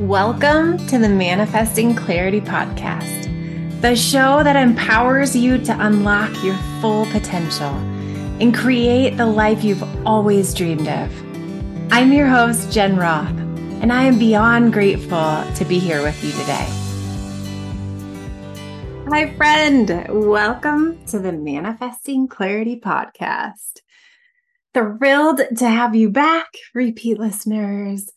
Welcome to the Manifesting Clarity Podcast, the show that empowers you to unlock your full potential and create the life you've always dreamed of. I'm your host, Jen Roth, and I am beyond grateful to be here with you today. Hi, friend. Welcome to the Manifesting Clarity Podcast. Thrilled to have you back, repeat listeners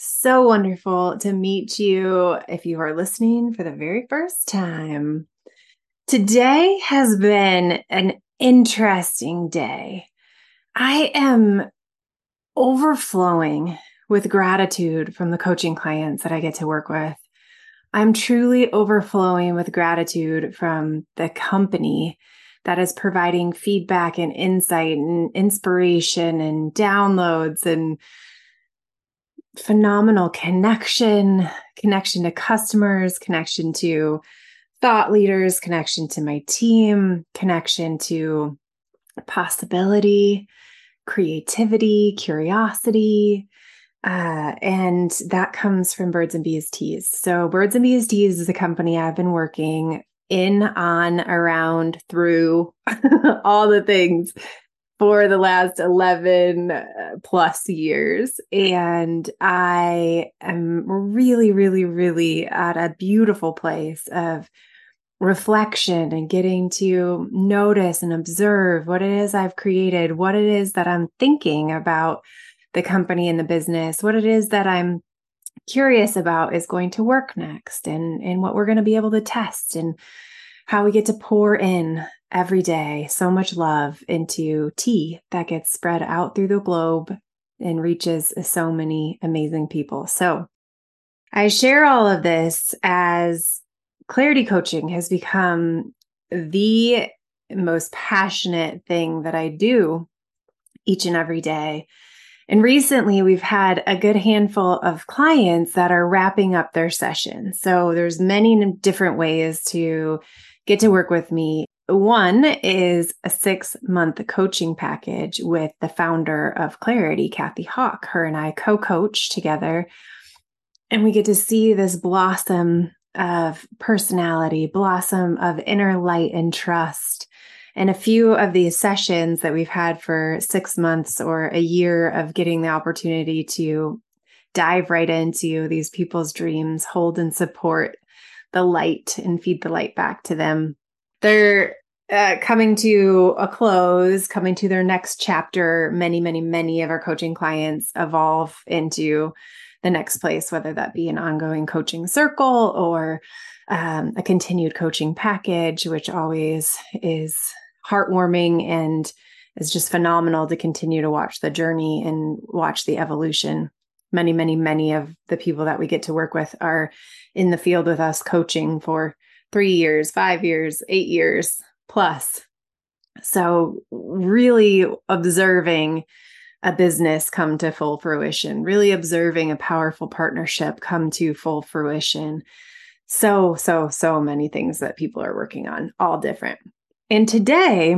so wonderful to meet you if you are listening for the very first time. Today has been an interesting day. I am overflowing with gratitude from the coaching clients that I get to work with. I'm truly overflowing with gratitude from the company that is providing feedback and insight and inspiration and downloads and phenomenal connection, connection to customers, connection to thought leaders, connection to my team, connection to possibility, creativity, curiosity. Uh, and that comes from Birds and Bees Teas. So, Birds and Bees Teas is a company I've been working in, on, around, through all the things for the last 11 uh, plus years. And I am really, really, really at a beautiful place of reflection and getting to notice and observe what it is I've created, what it is that I'm thinking about the company and the business, what it is that I'm curious about is going to work next and and what we're going to be able to test and how we get to pour in every day so much love into tea that gets spread out through the globe and reaches so many amazing people. So I share all of this as clarity coaching has become the most passionate thing that I do each and every day. And recently we've had a good handful of clients that are wrapping up their session. So there's many different ways to get to work with me. One is a six month coaching package with the founder of Clarity, Kathy Hawk. Her and I co coach together. And we get to see this blossom of personality, blossom of inner light and trust. And a few of these sessions that we've had for six months or a year of getting the opportunity to dive right into these people's dreams, hold and support the light and feed the light back to them. They're uh, coming to a close, coming to their next chapter. Many, many, many of our coaching clients evolve into the next place, whether that be an ongoing coaching circle or um, a continued coaching package, which always is heartwarming and is just phenomenal to continue to watch the journey and watch the evolution many, many, many of the people that we get to work with are in the field with us coaching for three years, five years, eight years plus. So, really observing a business come to full fruition, really observing a powerful partnership come to full fruition. So, so, so many things that people are working on, all different. And today,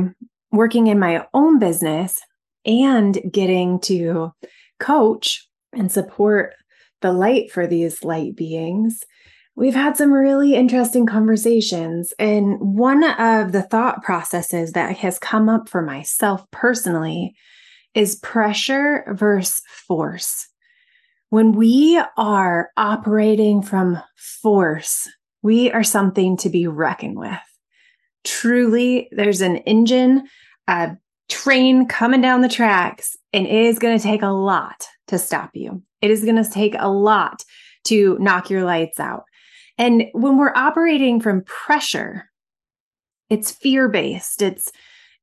working in my own business and getting to coach and support the light for these light beings, we've had some really interesting conversations. And one of the thought processes that has come up for myself personally is pressure versus force. When we are operating from force, we are something to be reckoned with. Truly, there's an engine, a train coming down the tracks, and it is going to take a lot to stop you. It is going to take a lot to knock your lights out. And when we're operating from pressure, it's fear based, it's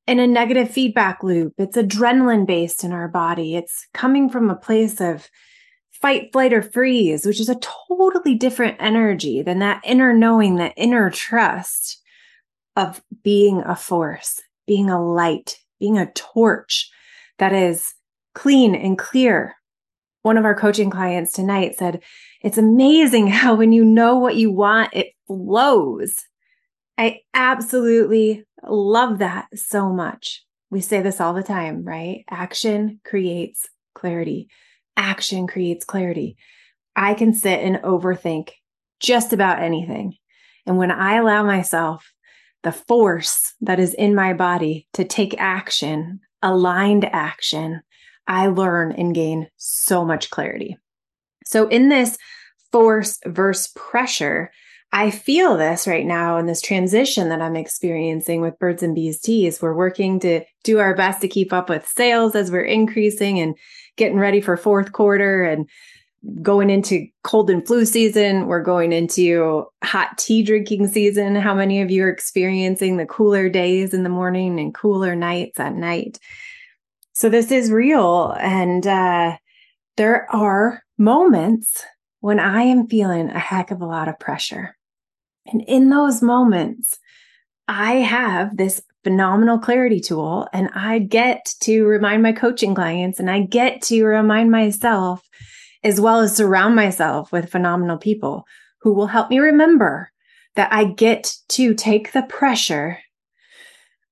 in a negative feedback loop, it's adrenaline based in our body, it's coming from a place of fight, flight, or freeze, which is a totally different energy than that inner knowing, that inner trust of being a force, being a light, being a torch that is clean and clear, one of our coaching clients tonight said, It's amazing how when you know what you want, it flows. I absolutely love that so much. We say this all the time, right? Action creates clarity. Action creates clarity. I can sit and overthink just about anything. And when I allow myself the force that is in my body to take action, aligned action, I learn and gain so much clarity. So, in this force versus pressure, I feel this right now in this transition that I'm experiencing with Birds and Bees Teas. We're working to do our best to keep up with sales as we're increasing and getting ready for fourth quarter and going into cold and flu season. We're going into hot tea drinking season. How many of you are experiencing the cooler days in the morning and cooler nights at night? So this is real. And uh, there are moments when I am feeling a heck of a lot of pressure. And in those moments, I have this phenomenal clarity tool and I get to remind my coaching clients and I get to remind myself as well as surround myself with phenomenal people who will help me remember that I get to take the pressure,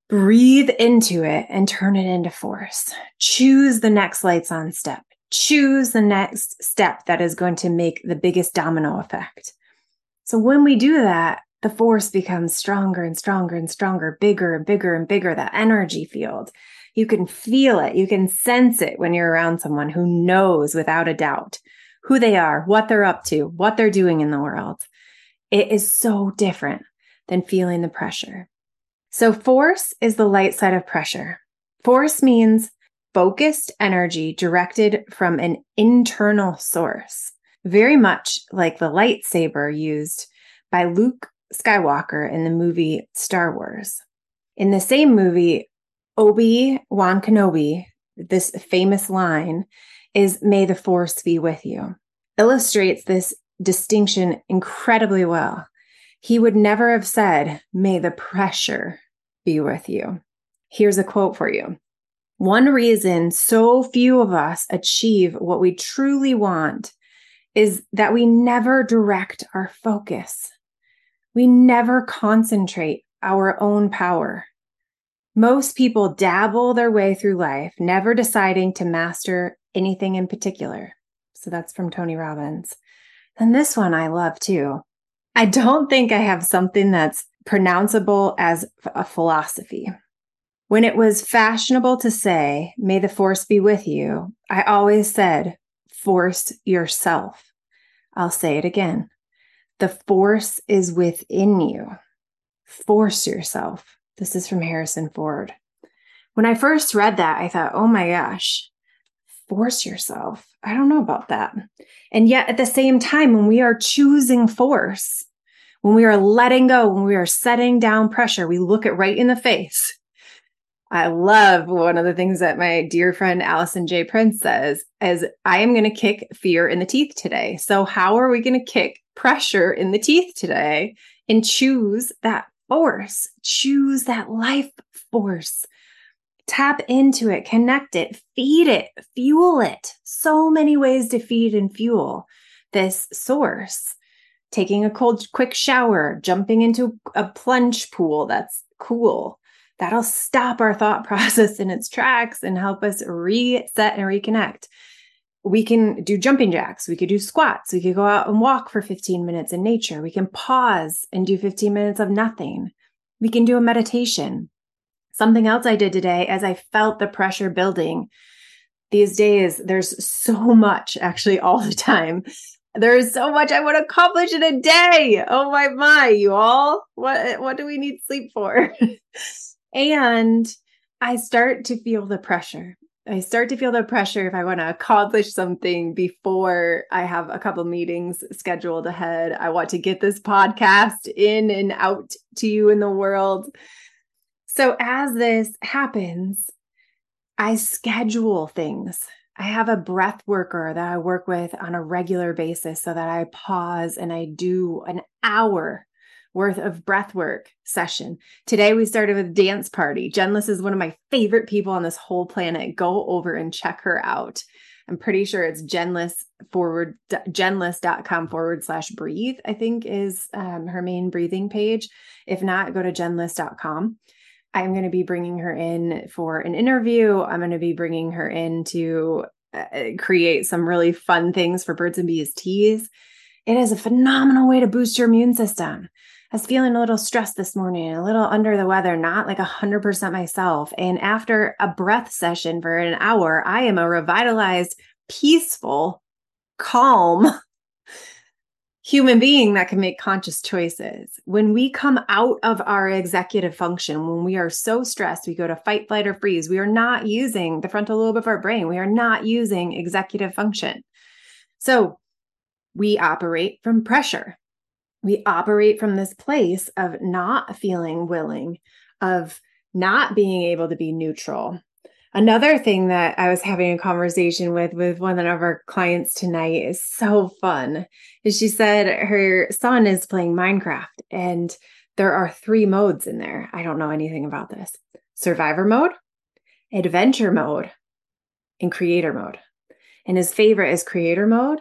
breathe into it and turn it into force. Choose the next lights on step. Choose the next step that is going to make the biggest domino effect. So when we do that, the force becomes stronger and stronger and stronger, bigger and bigger and bigger, that energy field. You can feel it. You can sense it when you're around someone who knows without a doubt who they are, what they're up to, what they're doing in the world. It is so different than feeling the pressure. So, force is the light side of pressure. Force means focused energy directed from an internal source very much like the lightsaber used by Luke Skywalker in the movie Star Wars. In the same movie, Obi Wan Kenobi, this famous line is, May the force be with you, illustrates this distinction incredibly well. He would never have said, May the pressure be with you. Here's a quote for you. One reason so few of us achieve what we truly want is that we never direct our focus. We never concentrate our own power. Most people dabble their way through life, never deciding to master anything in particular. So that's from Tony Robbins. And this one I love too. I don't think I have something that's pronounceable as a philosophy. When it was fashionable to say, May the force be with you, I always said, Force yourself. I'll say it again. The force is within you. Force yourself. This is from Harrison Ford. When I first read that, I thought, oh my gosh, force yourself. I don't know about that. And yet, at the same time, when we are choosing force, when we are letting go, when we are setting down pressure, we look it right in the face I love one of the things that my dear friend Allison J. Prince says is I am going to kick fear in the teeth today. So how are we going to kick pressure in the teeth today and choose that force, choose that life force. Tap into it, connect it, feed it, fuel it. So many ways to feed and fuel this source. Taking a cold, quick shower, jumping into a plunge pool that's cool, that'll stop our thought process in its tracks and help us reset and reconnect. We can do jumping jacks. We could do squats. We could go out and walk for 15 minutes in nature. We can pause and do 15 minutes of nothing. We can do a meditation. Something else I did today as I felt the pressure building. These days, there's so much actually all the time there's so much I want to accomplish in a day. Oh my my, you all. What what do we need sleep for? And I start to feel the pressure. I start to feel the pressure if I want to accomplish something before I have a couple meetings scheduled ahead. I want to get this podcast in and out to you in the world. So, as this happens, I schedule things. I have a breath worker that I work with on a regular basis so that I pause and I do an hour worth of breath work session. Today we started with dance party. Jenless is one of my favorite people on this whole planet. Go over and check her out. I'm pretty sure it's genless forward jenless.com forward slash breathe, I think is um, her main breathing page. If not, go to jenless.com. I'm going to be bringing her in for an interview. I'm going to be bringing her in to uh, create some really fun things for birds and bees teas. It is a phenomenal way to boost your immune system. I was feeling a little stressed this morning, a little under the weather, not like 100% myself. And after a breath session for an hour, I am a revitalized, peaceful, calm human being that can make conscious choices. When we come out of our executive function, when we are so stressed, we go to fight, flight, or freeze. We are not using the frontal lobe of our brain. We are not using executive function. So we operate from pressure we operate from this place of not feeling willing, of not being able to be neutral. Another thing that I was having a conversation with with one of our clients tonight is so fun. Is she said her son is playing Minecraft and there are three modes in there. I don't know anything about this. Survivor mode, adventure mode, and creator mode. And his favorite is creator mode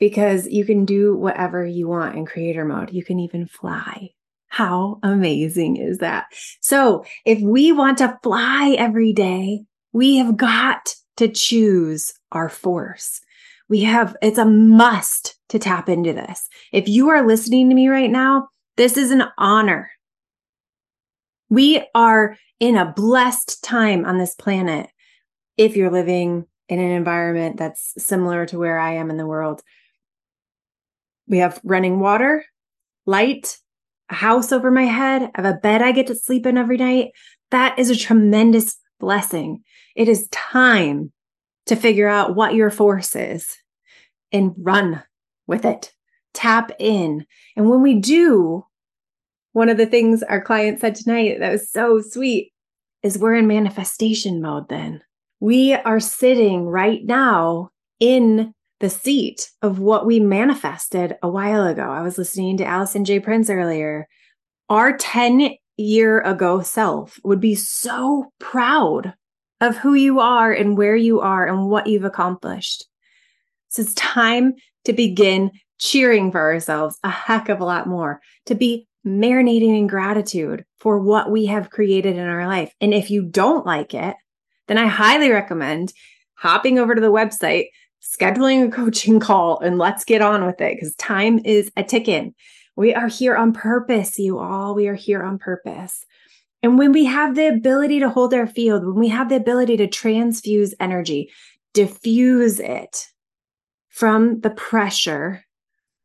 because you can do whatever you want in creator mode. You can even fly. How amazing is that? So if we want to fly every day, we have got to choose our force. We have, it's a must to tap into this. If you are listening to me right now, this is an honor. We are in a blessed time on this planet. If you're living in an environment that's similar to where I am in the world, we have running water, light, a house over my head, I have a bed I get to sleep in every night. That is a tremendous blessing. It is time to figure out what your force is and run with it. Tap in. And when we do, one of the things our client said tonight that was so sweet is we're in manifestation mode then. We are sitting right now in the seat of what we manifested a while ago. I was listening to Allison J. Prince earlier. Our 10 year ago self would be so proud of who you are and where you are and what you've accomplished. So it's time to begin cheering for ourselves a heck of a lot more, to be marinating in gratitude for what we have created in our life. And if you don't like it, then I highly recommend hopping over to the website, scheduling a coaching call and let's get on with it because time is a ticking. We are here on purpose, you all. We are here on purpose. And when we have the ability to hold our field, when we have the ability to transfuse energy, diffuse it from the pressure,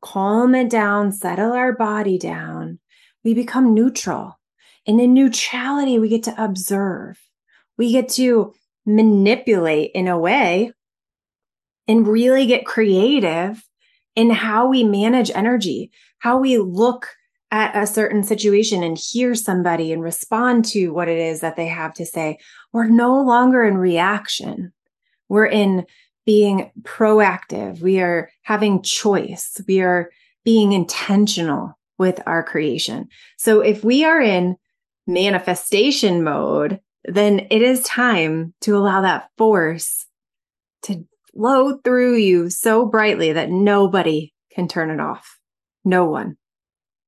calm it down, settle our body down, we become neutral. And in neutrality, we get to observe. We get to manipulate in a way and really get creative in how we manage energy, how we look at a certain situation and hear somebody and respond to what it is that they have to say. We're no longer in reaction. We're in being proactive. We are having choice. We are being intentional with our creation. So if we are in manifestation mode, then it is time to allow that force to flow through you so brightly that nobody can turn it off. No one.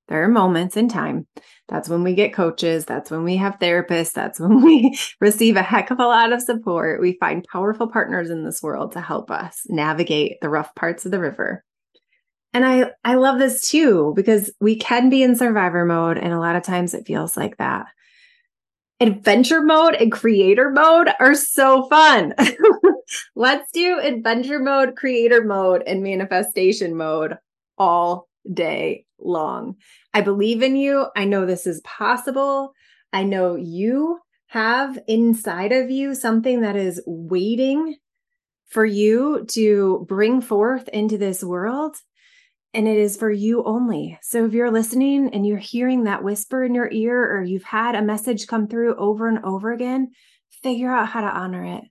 There are moments in time. That's when we get coaches. That's when we have therapists. That's when we receive a heck of a lot of support. We find powerful partners in this world to help us navigate the rough parts of the river. And I, I love this too, because we can be in survivor mode. And a lot of times it feels like that adventure mode and creator mode are so fun. Let's do adventure mode, creator mode, and manifestation mode all day long. I believe in you. I know this is possible. I know you have inside of you something that is waiting for you to bring forth into this world and it is for you only. So if you're listening and you're hearing that whisper in your ear, or you've had a message come through over and over again, figure out how to honor it.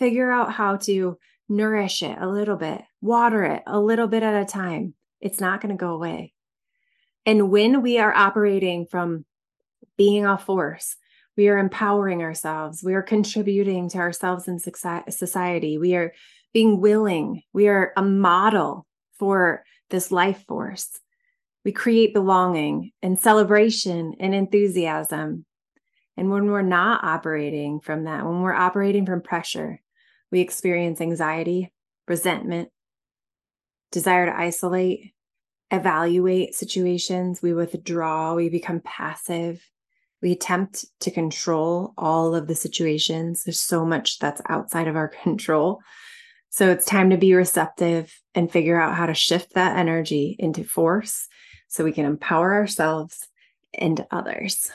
Figure out how to nourish it a little bit, water it a little bit at a time. It's not going to go away. And when we are operating from being a force, we are empowering ourselves. We are contributing to ourselves and society. We are being willing. We are a model for this life force. We create belonging and celebration and enthusiasm. And when we're not operating from that, when we're operating from pressure, We experience anxiety, resentment, desire to isolate, evaluate situations. We withdraw, we become passive. We attempt to control all of the situations. There's so much that's outside of our control. So it's time to be receptive and figure out how to shift that energy into force so we can empower ourselves and others.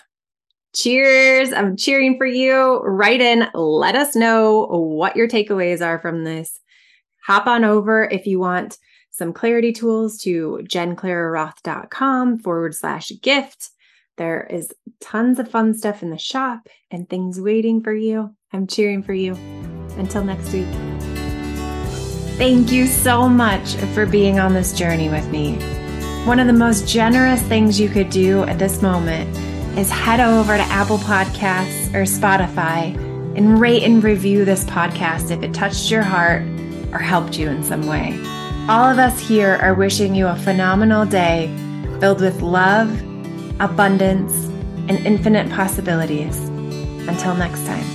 Cheers. I'm cheering for you. Write in. Let us know what your takeaways are from this. Hop on over if you want some clarity tools to jenclararoth.com forward slash gift. There is tons of fun stuff in the shop and things waiting for you. I'm cheering for you. Until next week. Thank you so much for being on this journey with me. One of the most generous things you could do at this moment is head over to Apple Podcasts or Spotify and rate and review this podcast if it touched your heart or helped you in some way. All of us here are wishing you a phenomenal day filled with love, abundance, and infinite possibilities. Until next time.